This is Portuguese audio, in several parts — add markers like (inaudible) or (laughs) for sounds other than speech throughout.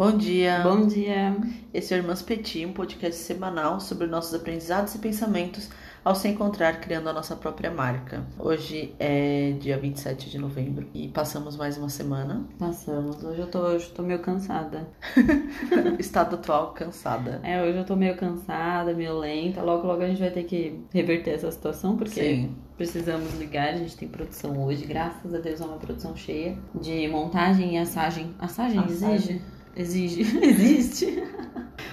Bom dia. Bom dia. Esse é o Irmãs Petit, um podcast semanal sobre nossos aprendizados e pensamentos ao se encontrar criando a nossa própria marca. Hoje é dia 27 de novembro e passamos mais uma semana. Passamos. Hoje eu tô, hoje eu tô meio cansada. (laughs) Estado atual, cansada. É, hoje eu tô meio cansada, meio lenta. Logo, logo a gente vai ter que reverter essa situação, porque Sim. precisamos ligar. A gente tem produção hoje, graças a Deus é uma produção cheia de montagem e assagem. Assagem, Assagem. exige? Exige. (laughs) Existe.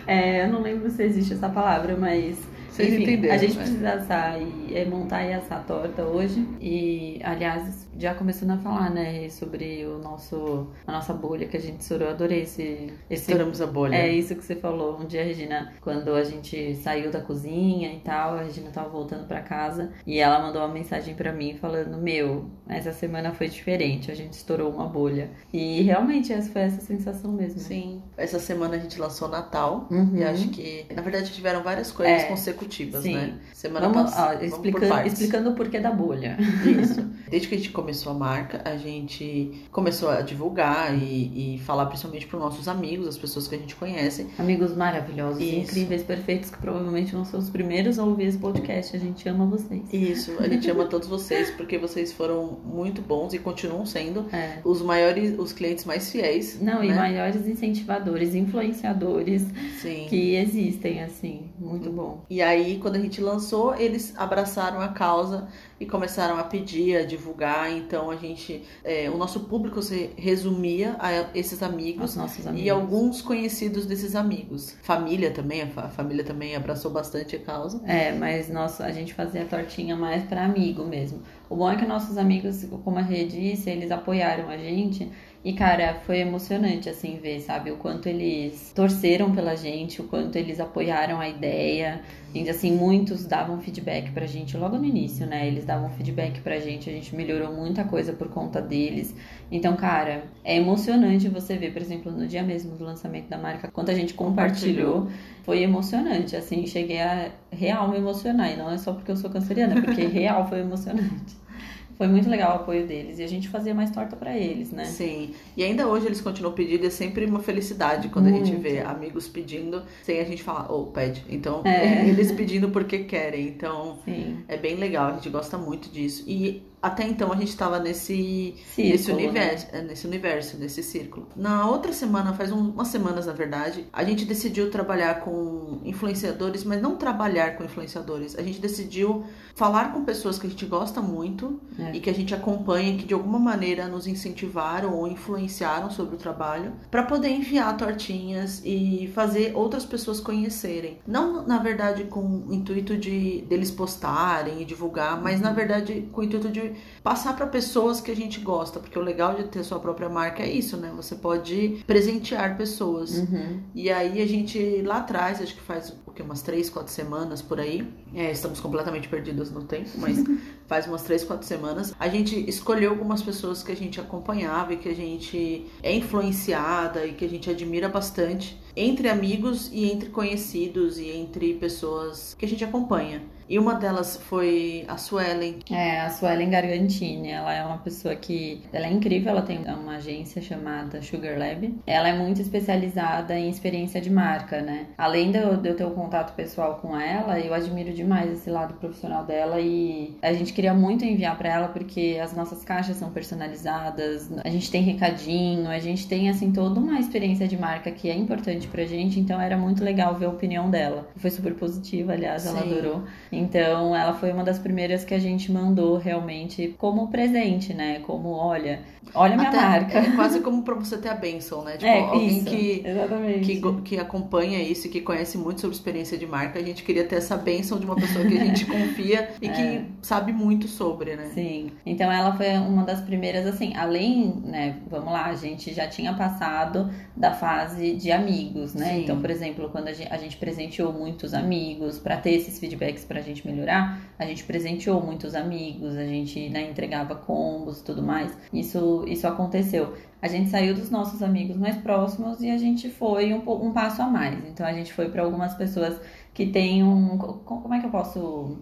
É, eu não lembro se existe essa palavra, mas. Vocês Enfim, entenderam, a gente né? precisa assar e é, montar e assar torta hoje. E, aliás, já começando a falar, né, sobre o nosso, a nossa bolha que a gente estourou. Adorei esse, esse Estouramos a bolha. é isso que você falou. Um dia Regina, quando a gente saiu da cozinha e tal, a Regina tava voltando pra casa e ela mandou uma mensagem pra mim falando: Meu, essa semana foi diferente, a gente estourou uma bolha. E realmente essa foi essa sensação mesmo. Sim. Essa semana a gente lançou Natal Uhum. e acho que, na verdade, tiveram várias coisas É. consecutivas, Sim. né? Semana passada. por explicando, explicando o porquê da bolha. Isso. Desde que a gente começou a marca, a gente começou a divulgar e, e falar principalmente para os nossos amigos, as pessoas que a gente conhece. Amigos maravilhosos, Isso. incríveis, perfeitos, que provavelmente vão ser os primeiros a ouvir esse podcast. A gente ama vocês. Isso, a gente ama (laughs) todos vocês porque vocês foram muito bons e continuam sendo É. os maiores, os clientes mais fiéis. Não, e né? maiores incentivadores, influenciadores Sim. que existem, assim. Muito bom. E aí, quando a gente lançou, eles abraçaram a causa e começaram a pedir, a divulgar. Então, a gente, é, o nosso público se resumia a esses amigos Os nossos amigos. e alguns conhecidos desses amigos. Família também, a fa- a família também abraçou bastante a causa. É, mas nosso, a gente fazia a tortinha mais pra amigo mesmo. O bom é que nossos amigos, como a Rê disse, eles apoiaram a gente. E, cara, foi emocionante, assim, ver, sabe? O quanto eles torceram pela gente, o quanto eles apoiaram a ideia. E, assim, muitos davam feedback pra gente logo no início, né? Eles davam feedback pra gente, a gente melhorou muita coisa por conta deles. Então, cara, é emocionante você ver, por exemplo, no dia mesmo do lançamento da marca, quanto a gente compartilhou. Foi emocionante, assim, cheguei a real me emocionar. E não é só porque eu sou canceriana, é porque real foi emocionante. Foi muito legal o apoio deles. E a gente fazia mais torta pra eles, né? Sim. E ainda hoje eles continuam pedindo, é sempre uma felicidade quando a gente Muito. vê amigos pedindo sem a gente falar, ou pede. Então, É. (laughs) eles pedindo porque querem. Então, Sim. é bem legal, a gente gosta muito disso. E até então a gente estava nesse, Círculo, nesse né? universo, é, nesse universo, nesse círculo. Na outra semana, faz um- umas semanas na verdade, a gente decidiu trabalhar com influenciadores, mas não trabalhar com influenciadores. A gente decidiu falar com pessoas que a gente gosta muito É. e que a gente acompanha, que de alguma maneira nos incentivaram ou influenciaram sobre o trabalho, para poder enviar tortinhas e fazer outras pessoas conhecerem. Não, na verdade, com o intuito de deles postarem e divulgar, mas na verdade com o intuito de passar para pessoas que a gente gosta, porque o legal de ter sua própria marca é isso, né? Você pode presentear pessoas. Uhum. E aí a gente lá atrás, acho que faz o quê? umas três, quatro semanas por aí. É, estamos completamente perdidas no tempo, mas (laughs) faz umas três, quatro semanas. A gente escolheu algumas pessoas que a gente acompanhava e que a gente é influenciada e que a gente admira bastante. Entre amigos e entre conhecidos e entre pessoas que a gente acompanha. E uma delas foi a Suelen. É, a Suelen Gargantini, ela é uma pessoa que... Ela é incrível, ela tem uma agência chamada Sugar Lab. Ela é muito especializada em experiência de marca, né? Além de eu, de eu ter o contato pessoal com ela, eu admiro demais esse lado profissional dela e a gente queria muito enviar pra ela porque as nossas caixas são personalizadas, a gente tem recadinho, a gente tem, assim, toda uma experiência de marca que é importante pra gente, então era muito legal ver a opinião dela. Foi super positiva, aliás, ela Sim. adorou. Então, ela foi uma das primeiras que a gente mandou realmente como presente, né? Como, olha, olha minha Até marca. É quase como (laughs) pra você ter a benção, né? Tipo, É, alguém isso, que que, que acompanha isso e que conhece muito sobre experiência de marca, a gente queria ter essa benção de uma pessoa que a gente (laughs) confia e que É. sabe muito sobre, né? Sim. Então ela foi uma das primeiras, assim, além, né, vamos lá, a gente já tinha passado da fase de amigos, né? Sim. Então, por exemplo, quando a gente, a gente presenteou muitos amigos para ter esses feedbacks pra gente melhorar, a gente presenteou muitos amigos, a gente, né, entregava combos e tudo mais. Isso, isso aconteceu. A gente saiu dos nossos amigos mais próximos e a gente foi um, um passo a mais. Então a gente foi para algumas pessoas que têm um. co- Como é que eu posso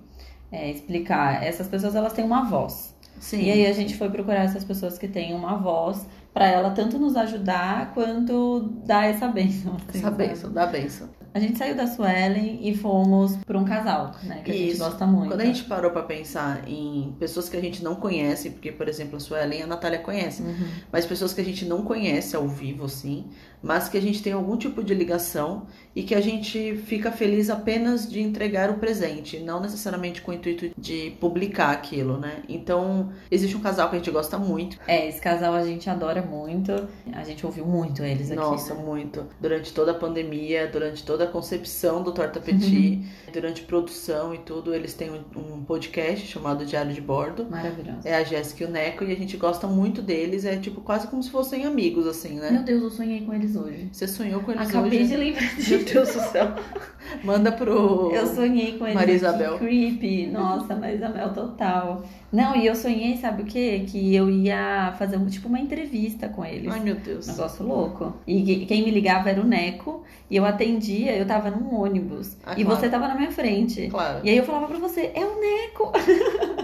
é, explicar? Essas pessoas elas têm uma voz. Sim. E aí a gente foi procurar essas pessoas que têm uma voz para ela tanto nos ajudar quanto dar essa bênção. assim, Essa sabe? benção, dá benção. A gente saiu da Suelen e fomos para um casal, né? Que a gente Isso. gosta muito. Quando a gente parou pra pensar em pessoas que a gente não conhece, porque, por exemplo, a Suelen e a Natália conhecem, Uhum. mas pessoas que a gente não conhece ao vivo, assim, mas que a gente tem algum tipo de ligação e que a gente fica feliz apenas de entregar o presente, não necessariamente com o intuito de publicar aquilo, né? Então, existe um casal que a gente gosta muito, É, esse casal a gente adora muito. A gente ouviu muito eles aqui. nossa, né? muito, durante toda a pandemia, durante toda a concepção do Torta Petit, durante produção e tudo, eles têm um, um podcast chamado Diário de Bordo. Maravilhoso. É a Jéssica e o Neco e a gente gosta muito deles, é tipo quase como se fossem amigos, assim, né? Meu Deus, eu sonhei com eles hoje. Você sonhou com eles Acabei hoje? de lembrar Meu disso. Deus do céu. (laughs) Manda pro. Eu sonhei com eles. Maria Isabel. Creepy. Nossa, Maria Isabel total. Não, e eu sonhei, sabe o quê? Que eu ia fazer um- tipo uma entrevista com eles. Ai, meu Deus. Negócio louco. E que- quem me ligava era o Neco. E eu atendia, eu tava num ônibus. Ah, e claro. você tava na minha frente. Claro. E aí eu falava pra você, é o Neco. (laughs)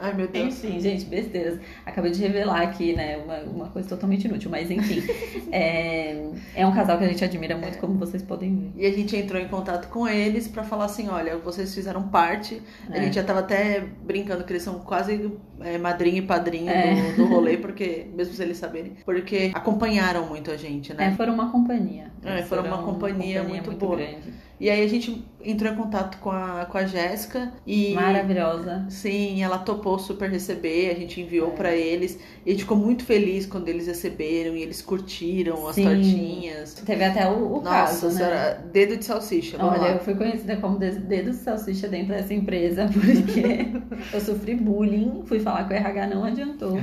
Ai, meu Deus. Enfim, gente, besteiras. Acabei de revelar aqui, né, uma, uma coisa totalmente inútil, mas enfim. (laughs) é, é um casal que a gente admira muito, como vocês podem ver. E a gente entrou em contato com eles pra falar assim: olha, vocês fizeram parte. A É. gente já tava até brincando que eles são quase é, madrinha e padrinho É. do, do rolê, porque, mesmo se eles saberem, porque acompanharam muito a gente, É, né? foram uma companhia. É, Eles foram uma companhia muito boa. grande. E aí a gente entrou em contato com a, com a Jéssica e. Maravilhosa. Sim, ela topou super receber, a gente enviou É. pra eles e a gente ficou muito feliz quando eles receberam e eles curtiram as Sim. tortinhas. Teve até o, o Nossa caso, né? senhora, dedo de salsicha, Olha, lá. eu fui conhecida como dedo de salsicha dentro dessa empresa, (laughs) porque eu sofri bullying, fui falar com o RH, não adiantou.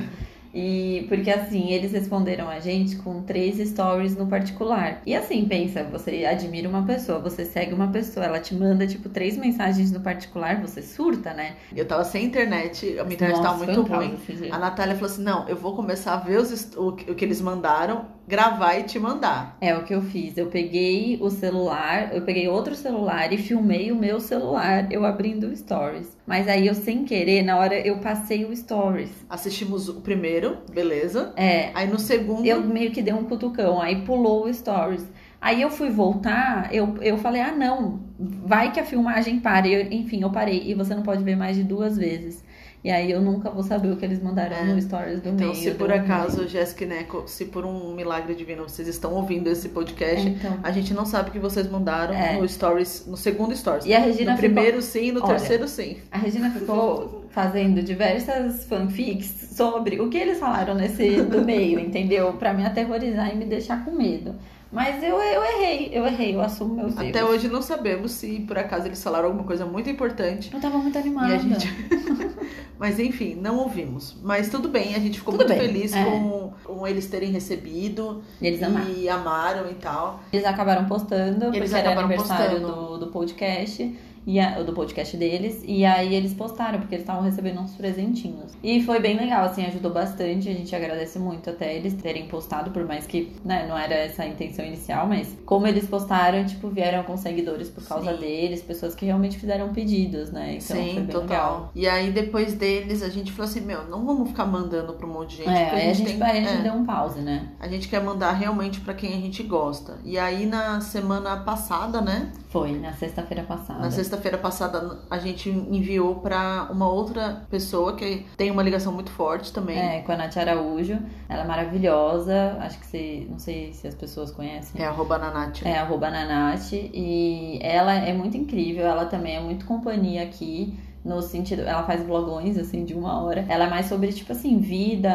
E porque assim, eles responderam a gente com três stories no particular. E assim, pensa, você admira uma pessoa, você segue uma pessoa, ela te manda tipo três mensagens no particular, você surta, né? Eu tava sem internet, a minha internet tava Nossa, muito foi um ruim. A Natália falou assim: não, eu vou começar a ver os, o, o que eles mandaram, gravar e te mandar. É o que eu fiz. Eu peguei o celular, eu peguei outro celular e filmei o meu celular, eu abrindo o stories. Mas aí eu sem querer, na hora eu passei o stories. Assistimos o primeiro, beleza. É, Aí no segundo. eu meio que dei um cutucão, aí pulou o stories. Aí eu fui voltar, eu, eu falei, ah não, vai que a filmagem para. E eu- enfim, eu parei. E você não pode ver mais de duas vezes. E aí eu nunca vou saber o que eles mandaram É. no stories do Então, meio. se por acaso, Jéssica e Neco, se por um milagre divino vocês estão ouvindo esse podcast, Então. a gente não sabe o que vocês mandaram É. no stories, no segundo stories. E a Regina no ficou- primeiro sim, no Olha, terceiro sim. A Regina ficou fazendo diversas fanfics sobre o que eles falaram nesse do meio, entendeu? Pra me aterrorizar e me deixar com medo. Mas eu, eu errei, eu errei, eu assumo meus erros. Até hoje não sabemos se por acaso eles falaram alguma coisa muito importante. Eu tava muito animada. E a gente. (laughs) Mas enfim, não ouvimos. Mas tudo bem, a gente ficou Tudo muito bem, feliz é. com, com eles terem recebido Eles amaram. e amaram e tal. Eles acabaram postando, Eles porque era acabaram aniversário postando. do, do podcast. E a- do podcast deles, e aí eles postaram, porque eles estavam recebendo uns presentinhos. E foi bem legal, assim, ajudou bastante. A gente agradece muito até eles terem postado, por mais que né, não era essa a intenção inicial, mas como eles postaram, tipo, vieram alguns seguidores por causa Sim. deles, pessoas que realmente fizeram pedidos, né? Então foi Sim, bem total. legal. E aí depois deles a gente falou assim, meu, não vamos ficar mandando pra um monte de gente. É, aí a gente, tem- a gente é, deu um pause, né? a gente quer mandar realmente pra quem a gente gosta. E aí na semana passada, né? Foi, na sexta-feira passada. Na sexta-feira passada a gente enviou pra uma outra pessoa que tem uma ligação muito forte também. É, com a Nath Araújo. Ela é maravilhosa. Acho que você. Não sei se as pessoas conhecem. É arroba Nanate. É, arroba Nanate. E ela é muito incrível, ela também é muito companhia aqui. No sentido, ela faz vlogões, assim, de uma hora. Ela é mais sobre, tipo assim, vida.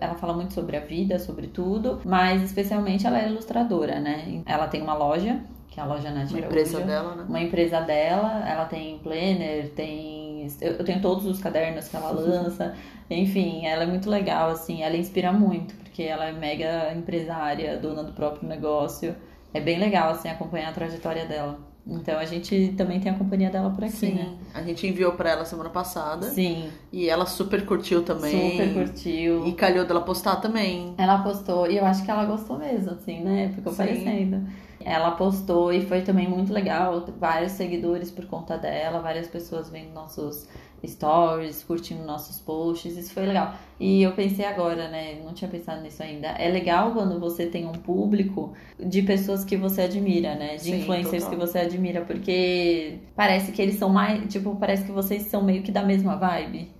Ela fala muito sobre a vida, sobre tudo. Mas, especialmente, ela é ilustradora, né? Ela tem uma loja, que é a loja Nath Uma Araújo. empresa dela, né? Uma empresa dela, ela tem planner, tem. Eu eu tenho todos os cadernos que ela lança. Enfim, ela é muito legal, assim, ela inspira muito, porque ela é mega empresária, dona do próprio negócio. É bem legal, assim, acompanhar a trajetória dela. Então a gente também tem a companhia dela por aqui, Sim. né? A gente enviou pra ela semana passada. Sim, E ela super curtiu também. super curtiu. E calhou dela postar também. Ela postou, e eu acho que ela gostou mesmo, assim, né? Ficou Sim. parecendo. Ela postou e foi também muito legal. Vários seguidores por conta dela, várias pessoas vendo nossos stories, curtindo nossos posts, isso foi legal. E eu pensei agora, né? Não tinha pensado nisso ainda. É legal quando você tem um público de pessoas que você admira, né? De Sim, influencers total. que você admira, porque parece que eles são mais. Tipo, parece que vocês são meio que da mesma vibe.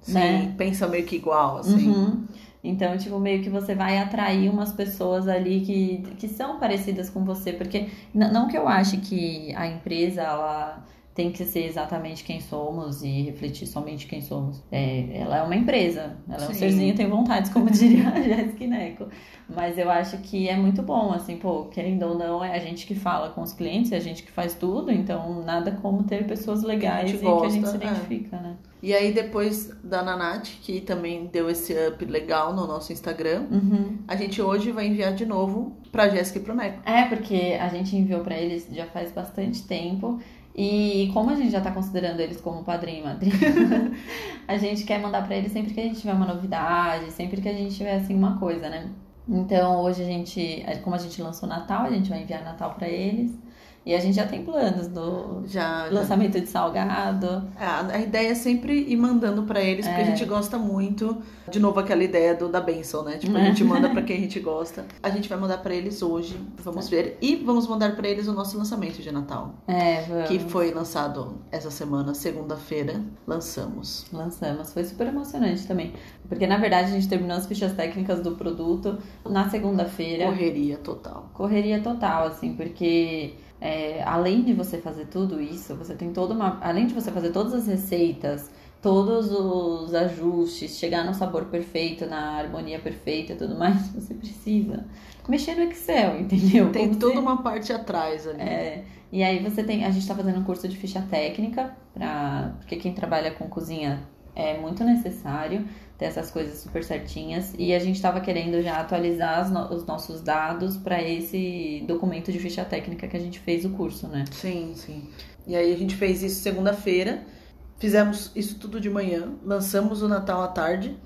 Sim, né? pensa meio que igual, assim. Uhum. Então, tipo, meio que você vai atrair umas pessoas ali que, que são parecidas com você. Porque, não que eu ache que a empresa, ela tem que ser exatamente quem somos e refletir somente quem somos. É, ela é uma empresa, ela é um Sim. serzinho, tem vontades, como (laughs) diria a Jéssica Neco. Mas eu acho que é muito bom, assim, pô, querendo ou não, é a gente que fala com os clientes, é a gente que faz tudo, então nada como ter pessoas legais gente e que a gente gosta, se é. identifica, né? E aí, depois da Nanate, que também deu esse up legal no nosso Instagram, Uhum. a gente hoje vai enviar de novo pra Jéssica e pro Neco. É, porque a gente enviou pra eles já faz bastante tempo. E como a gente já tá considerando eles como padrinho e madrinha, (laughs) a gente quer mandar pra eles sempre que a gente tiver uma novidade, sempre que a gente tiver assim uma coisa, né? Então hoje a gente, como a gente lançou Natal, a gente vai enviar Natal pra eles. E a gente já tem planos do Já, já. lançamento de salgado. É, a ideia é sempre ir mandando pra eles, porque É. a gente gosta muito. De novo, aquela ideia do, da benção, né? Tipo, a gente manda pra (laughs) quem a gente gosta. A gente vai mandar pra eles hoje, vamos ver. E vamos mandar pra eles o nosso lançamento de Natal, É, vamos. que foi lançado essa semana, segunda-feira. Lançamos. Lançamos, foi super emocionante também. Porque na verdade a gente terminou as fichas técnicas do produto na segunda-feira. Correria total. correria total, assim, porque é, além de você fazer tudo isso, você tem toda uma. Além de você fazer todas as receitas, todos os ajustes, chegar no sabor perfeito, na harmonia perfeita e tudo mais, (laughs) você precisa mexer no Excel, entendeu? Tem Como toda se- uma parte atrás ali. é, e aí você tem. A gente tá fazendo um curso de ficha técnica, pra, porque quem trabalha com cozinha é muito necessário ter essas coisas super certinhas. E a gente tava querendo já atualizar no- os nossos dados para esse documento de ficha técnica que a gente fez o curso, né? Sim, sim. E aí a gente fez isso segunda-feira, fizemos isso tudo de manhã, lançamos o Natal à tarde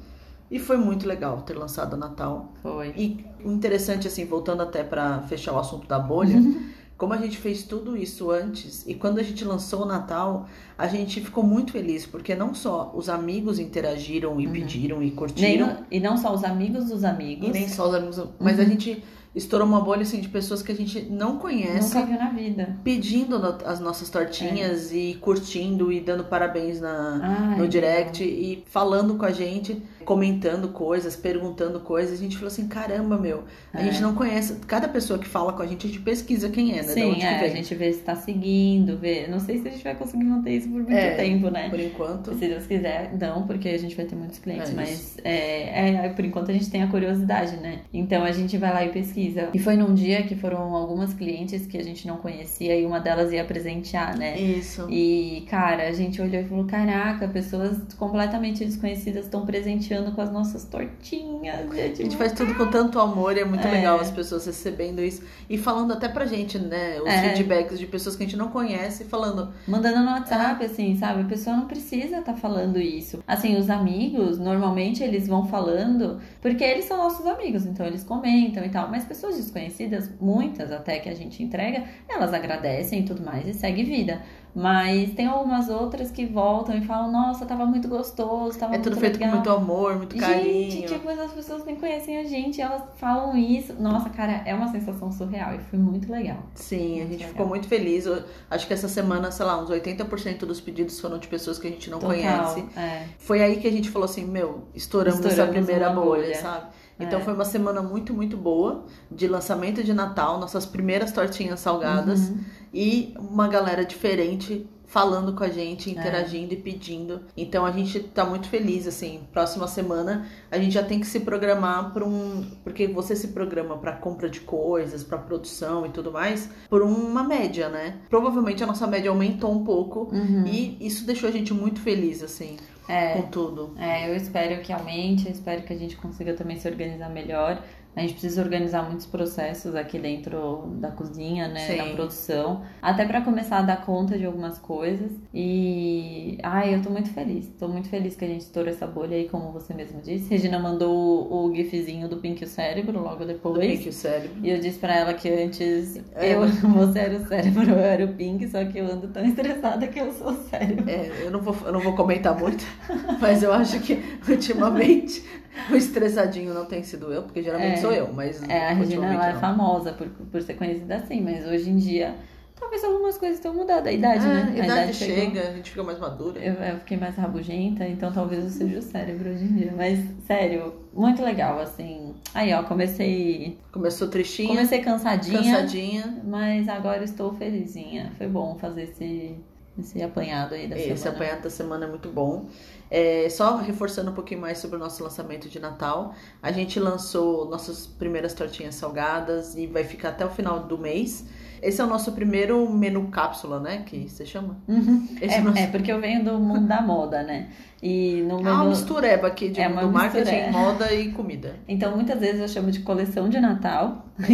e foi muito legal ter lançado o Natal. Foi. E o interessante, assim, voltando até pra fechar o assunto da bolha, (laughs) como a gente fez tudo isso antes e quando a gente lançou o Natal, a gente ficou muito feliz, porque não só os amigos interagiram e pediram e Nem, curtiram, e não só os amigos dos amigos. e nem só os amigos, mas a Uhum. gente estourou uma bolha assim de pessoas que a gente não conhece Nunca viu na vida. pedindo no- as nossas tortinhas e curtindo e dando parabéns na, Ai, no direct e falando com a gente, comentando coisas, perguntando coisas. A gente falou assim: caramba, meu, a É. gente não conhece. Cada pessoa que fala com a gente, a gente pesquisa quem é, né? Sim, é, a gente vê se tá seguindo, vê. Não sei se a gente vai conseguir manter isso por muito É, tempo, né? Por enquanto. Se Deus quiser, não, porque a gente vai ter muitos clientes, É mas é, é, por enquanto a gente tem a curiosidade, né? Então a gente vai lá e pesquisa. E foi num dia que foram algumas clientes que a gente não conhecia e uma delas ia presentear, né? Isso. E, cara, a gente olhou e falou: caraca, pessoas completamente desconhecidas estão presenteando com as nossas tortinhas. A gente faz tudo com tanto amor e é muito É. legal as pessoas recebendo isso e falando até pra gente, né? Os É. feedbacks de pessoas que a gente não conhece, falando. Mandando no WhatsApp, assim, sabe? A pessoa não precisa estar falando isso. Assim, os amigos, normalmente eles vão falando porque eles são nossos amigos, então eles comentam e tal. Mas pessoas desconhecidas, muitas até que a gente entrega, elas agradecem e tudo mais e segue vida. Mas tem algumas outras que voltam e falam: Nossa, tava muito gostoso, tava É tudo feito legal. com muito amor, muito carinho. Gente, tipo, as pessoas nem conhecem a gente, elas falam isso. Nossa, cara, é uma sensação surreal e foi muito legal. Sim, a Muito gente legal. ficou muito feliz. Eu acho que essa semana, sei lá, uns 80% dos pedidos foram de pessoas que a gente não conhece. É. Foi aí que a gente falou assim, meu, estouramos, essa Estouramos primeira uma bolha, bolha. sabe? Então É. foi uma semana muito, muito boa de lançamento de Natal, nossas primeiras tortinhas salgadas Uhum. e uma galera diferente falando com a É. gente, interagindo e pedindo. Então a gente tá muito feliz assim. Próxima semana a gente já tem que se programar para um, porque você se programa para compra de coisas, para produção e tudo mais, por uma média, né? Provavelmente a nossa média aumentou um pouco Uhum. e isso deixou a gente muito feliz assim É. com tudo. É, eu espero que aumente, eu espero que a gente consiga também se organizar melhor, A gente precisa organizar muitos processos aqui dentro da cozinha, né, Sim. da produção, até para começar a dar conta de algumas coisas. E ai, eu tô muito feliz. Tô muito feliz que a gente estourou essa bolha aí, como você mesmo disse. Regina mandou o, gifzinho do Pink e o Cérebro logo Do depois. Pink e o cérebro. E eu disse pra ela que antes É. eu, você era o cérebro, eu era o Pink, só que eu ando tão estressada que eu sou o cérebro. É, eu não vou, eu não vou comentar muito, (laughs) mas eu acho que ultimamente (laughs) o estressadinho não tem sido eu, porque geralmente É. sou eu, mas É, a Regina ela é famosa por, por ser conhecida assim, mas hoje em dia talvez algumas coisas tenham mudado. A idade, É, né? a idade chegou. chega, a gente fica mais madura. Eu, eu fiquei mais rabugenta, então talvez eu seja o cérebro hoje em dia. Mas, sério, muito legal, assim. Aí, ó, comecei. Começou tristinha, Comecei cansadinha, cansadinha. mas agora estou felizinha. Foi bom fazer esse, esse apanhado aí da Esse semana. apanhado da semana é muito bom. É, só reforçando um pouquinho mais sobre o nosso lançamento de Natal, a gente lançou nossas primeiras tortinhas salgadas e vai ficar até o final do mês. Esse é o nosso primeiro menu cápsula, né? Que você chama? Uhum. Esse nosso- É, é, porque eu venho do mundo da moda, né? E no É uma menu... mistureba aqui de É uma marketing, mistureba. moda e comida. Então, muitas vezes eu chamo de coleção de Natal, (laughs)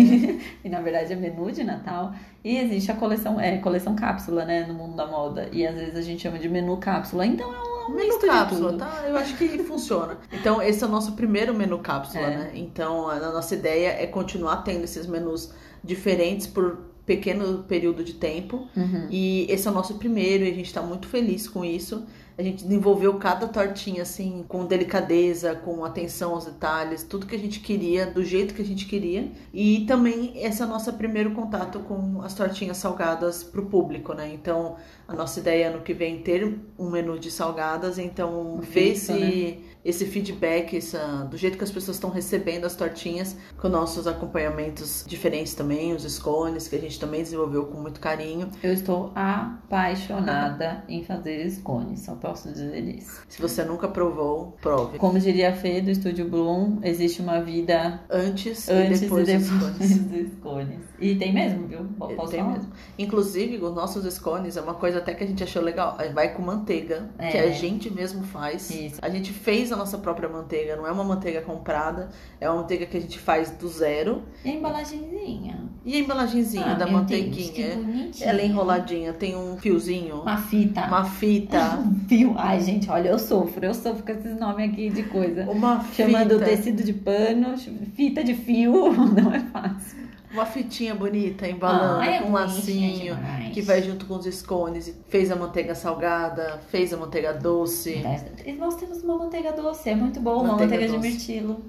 e na verdade é menu de Natal. E existe a coleção, é, coleção cápsula, né, no mundo da moda. E às vezes a gente chama de menu cápsula. Então é um Menu misto de cápsula, tudo. tá? Eu acho que funciona. Então, esse é o nosso primeiro menu cápsula, É. né? Então, a nossa ideia é continuar tendo esses menus diferentes por pequeno período de tempo. Uhum. E esse é o nosso primeiro e a gente tá muito feliz com isso. A gente desenvolveu cada tortinha assim, com delicadeza, com atenção aos detalhes, tudo que a gente queria, do jeito que a gente queria. E também esse é o nosso primeiro contato com as tortinhas salgadas pro público, né? Então, a nossa ideia ano que vem é ter um menu de salgadas, então Um ver esse, né? esse feedback, essa, do jeito que as pessoas estão recebendo as tortinhas, com nossos acompanhamentos diferentes também, os scones, que a gente também desenvolveu com muito carinho. Eu estou apaixonada em fazer scones, só posso dizer isso. Se você nunca provou, prove. Como diria a Fê do Estúdio Bloom, existe uma vida Antes, antes e depois, e dos depois dos scones. E tem mesmo, viu? Posso Tem falar? mesmo. Inclusive, os nossos scones é uma coisa até que a gente achou legal. Vai com manteiga, É. que a gente mesmo faz. Isso. A gente fez a nossa própria manteiga, não é uma manteiga comprada, é uma manteiga que a gente faz do zero. E a embalagenzinha. E a embalagenzinha Ah, da meu Deus, que manteiguinha, bonitinha. ela é enroladinha, tem um fiozinho, Uma fita. uma fita, (laughs) Fio. Ai, gente, olha, eu sofro. Eu sofro com esses nomes aqui de coisa. uma Chamando fita, tecido de pano, fita de fio. (laughs) Não é fácil. uma fitinha bonita embalando Ah, é com um lacinho. demais. Que vai junto com os scones, e fez a manteiga salgada, fez a manteiga doce. E nós temos uma manteiga doce, é muito bom, uma Manteiga manteiga de doce. mirtilo.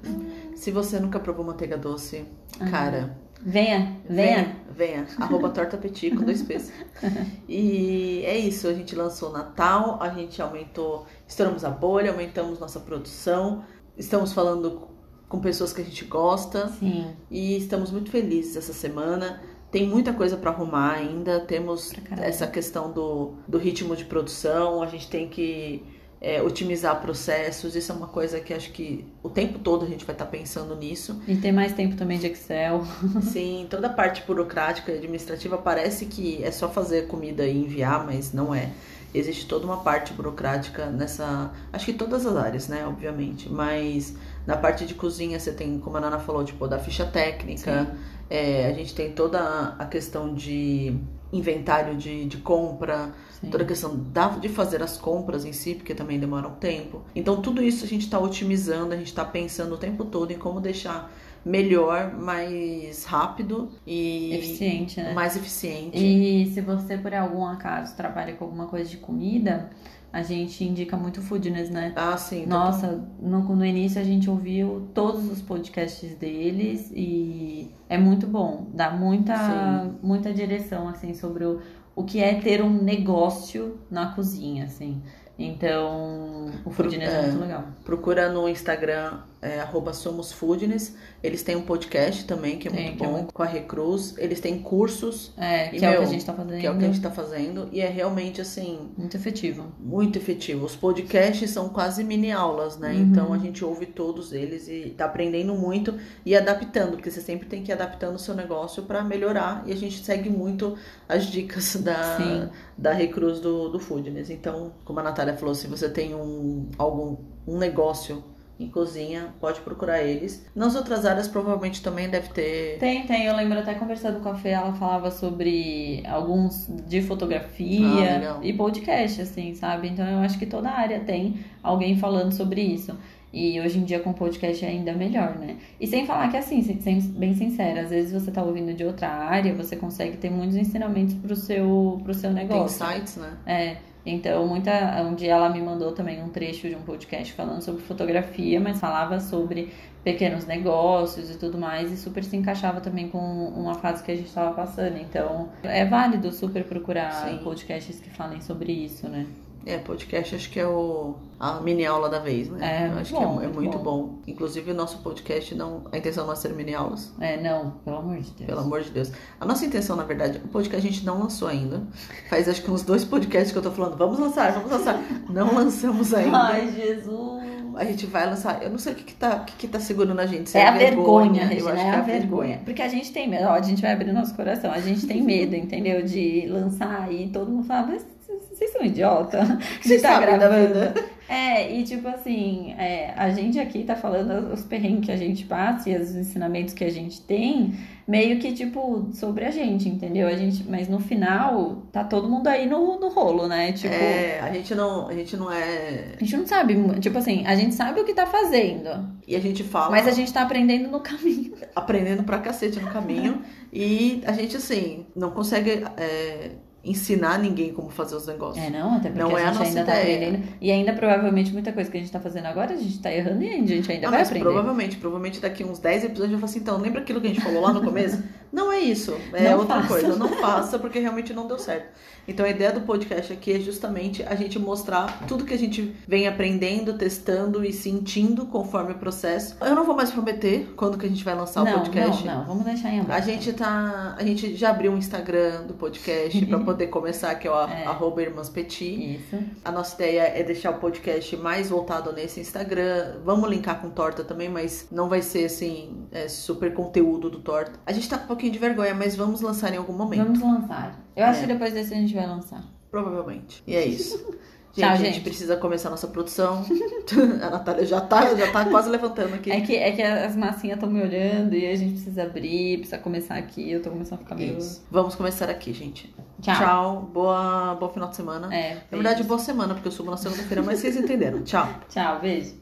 Se você nunca provou manteiga doce, cara, Venha, venha. venha. Arroba torta petit com dois P's. (laughs) E é isso, a gente lançou o Natal, a gente aumentou, estouramos a bolha, aumentamos nossa produção, estamos falando com pessoas que a gente gosta Sim, e estamos muito felizes essa semana. Tem muita coisa para arrumar ainda, temos essa questão do, do ritmo de produção, a gente tem que é, otimizar processos, isso é uma coisa que acho que o tempo todo a gente vai estar pensando nisso. e tem mais tempo também de Excel. (laughs) Sim, toda a parte burocrática e administrativa parece que é só fazer comida e enviar, mas não é. Existe toda uma parte burocrática nessa. Acho que todas as áreas, né? Obviamente. Mas na parte de cozinha você tem, como a Nana falou, tipo, da ficha técnica. É, a gente tem toda a questão de inventário de, de compra, Sim. toda a questão da, de fazer as compras em si, porque também demora um tempo. Então, tudo isso a gente está otimizando, a gente está pensando o tempo todo em como deixar melhor, mais rápido e Eficiente, né? mais eficiente. E se você, por algum acaso, trabalha com alguma coisa de comida, a gente indica muito Foodness, né? Ah, sim. Nossa, no, no início a gente ouviu todos os podcasts deles e é muito bom. Dá muita, muita direção, assim, sobre o, o que é ter um negócio na cozinha, assim. Então, o Foodness é, é. muito legal. Procura no Instagram, é, arroba Somos Foodness. Eles têm um podcast também, que é Tem, muito que é bom, muito- com a Recruz. Eles têm cursos, É, E, que é o que meu, a gente tá fazendo. que é o que a gente tá fazendo. E é realmente, assim, Muito efetivo. muito efetivo. Os podcasts são quase mini aulas, né? Uhum. Então a gente ouve todos eles e tá aprendendo muito e adaptando, porque você sempre tem que ir adaptando o seu negócio para melhorar. E a gente segue muito as dicas (laughs) da, Sim. da Recruz do, do Foodness. Então, como a Natália falou, se você tem um algum um negócio em cozinha, pode procurar eles. Nas outras áreas, provavelmente também deve ter. Tem, tem. Eu lembro até conversando com a Fê, ela falava sobre alguns de fotografia Ah, e podcast, assim, sabe? Então eu acho que toda área tem alguém falando sobre isso. E hoje em dia com podcast é ainda melhor, né? E sem falar que assim, sendo bem sincera, às vezes você tá ouvindo de outra área, você consegue ter muitos ensinamentos pro seu, pro seu Tem negócio. sites, né? É, então muita. Um dia ela me mandou também um trecho de um podcast falando sobre fotografia, mas falava sobre pequenos negócios e tudo mais, e super se encaixava também com uma fase que a gente estava passando. Então é válido super procurar Sim. podcasts que falem sobre isso, né? É, podcast acho que é o, a mini aula da vez, né? É, Eu acho bom, que é, é muito bom. bom. Inclusive, o nosso podcast, não, a intenção não é ser mini aulas. É, não, pelo amor de Deus. Pelo amor de Deus. A nossa intenção, na verdade, o podcast a gente não lançou ainda. Faz acho que uns dois podcasts que eu tô falando, vamos lançar, vamos lançar. (laughs) Não lançamos ainda. Ai, Jesus. A gente vai lançar. Eu não sei o que, que, tá, o que, que tá segurando a gente. se É a vergonha, Eu Regina, acho é que a vergonha. Porque a gente tem medo, ó, a gente vai abrir nosso coração, a gente tem medo, (laughs) entendeu? De lançar e todo mundo fala, mas vocês são idiota? (laughs) Vocês De tá gravando. É, e tipo assim, é, a gente aqui tá falando os perrengues que a gente passa e os ensinamentos que a gente tem, meio que tipo, sobre a gente, entendeu? A gente, mas no final, tá todo mundo aí no, no rolo, né? Tipo, É, a gente não, a gente não é. a gente não sabe, tipo assim, a gente sabe o que tá fazendo, E a gente fala. mas a gente tá aprendendo no caminho. aprendendo pra cacete no caminho. (laughs) e a gente, assim, não consegue é, ensinar ninguém como fazer os negócios. É, não, até porque Não a é a gente nossa ainda tá ideia. aprendendo. E ainda provavelmente muita coisa que a gente tá fazendo agora, a gente tá errando e a gente ainda Ah, vai mas aprender. provavelmente, provavelmente daqui uns 10 episódios eu falar assim, então, lembra aquilo que a gente falou lá no começo? (laughs) não é isso, é Não outra faça. coisa. Não (laughs) faça, porque realmente não deu certo. Então a ideia do podcast aqui é justamente a gente mostrar tudo que a gente vem aprendendo, testando e sentindo conforme o processo. Eu não vou mais prometer quando que a gente vai lançar não, o podcast. não, não, vamos deixar em aberto. A gente tá. A gente já abriu um Instagram do podcast pra (laughs) poder começar, que é o É. arroba Irmãs Petit. Isso. A nossa ideia é deixar o podcast mais voltado nesse Instagram. Vamos linkar com Torta também, mas não vai ser assim, é, super conteúdo do Torta. A gente tá com um pouquinho de vergonha, mas vamos lançar em algum momento. Vamos lançar. Eu acho É. que depois desse a gente vai lançar. Provavelmente. E é isso. (laughs) Gente, Tchau, a gente gente. precisa começar a nossa produção. (laughs) a Natália já tá, já tá quase levantando aqui. É que, é que as massinhas estão me olhando e a gente precisa abrir, precisa começar aqui. Eu tô começando a ficar meio. Isso. Vamos começar aqui, gente. Tchau. Tchau. Boa, bom final de semana. É, Na verdade, boa semana, porque eu subo na segunda-feira, mas vocês entenderam. Tchau. Tchau, beijo.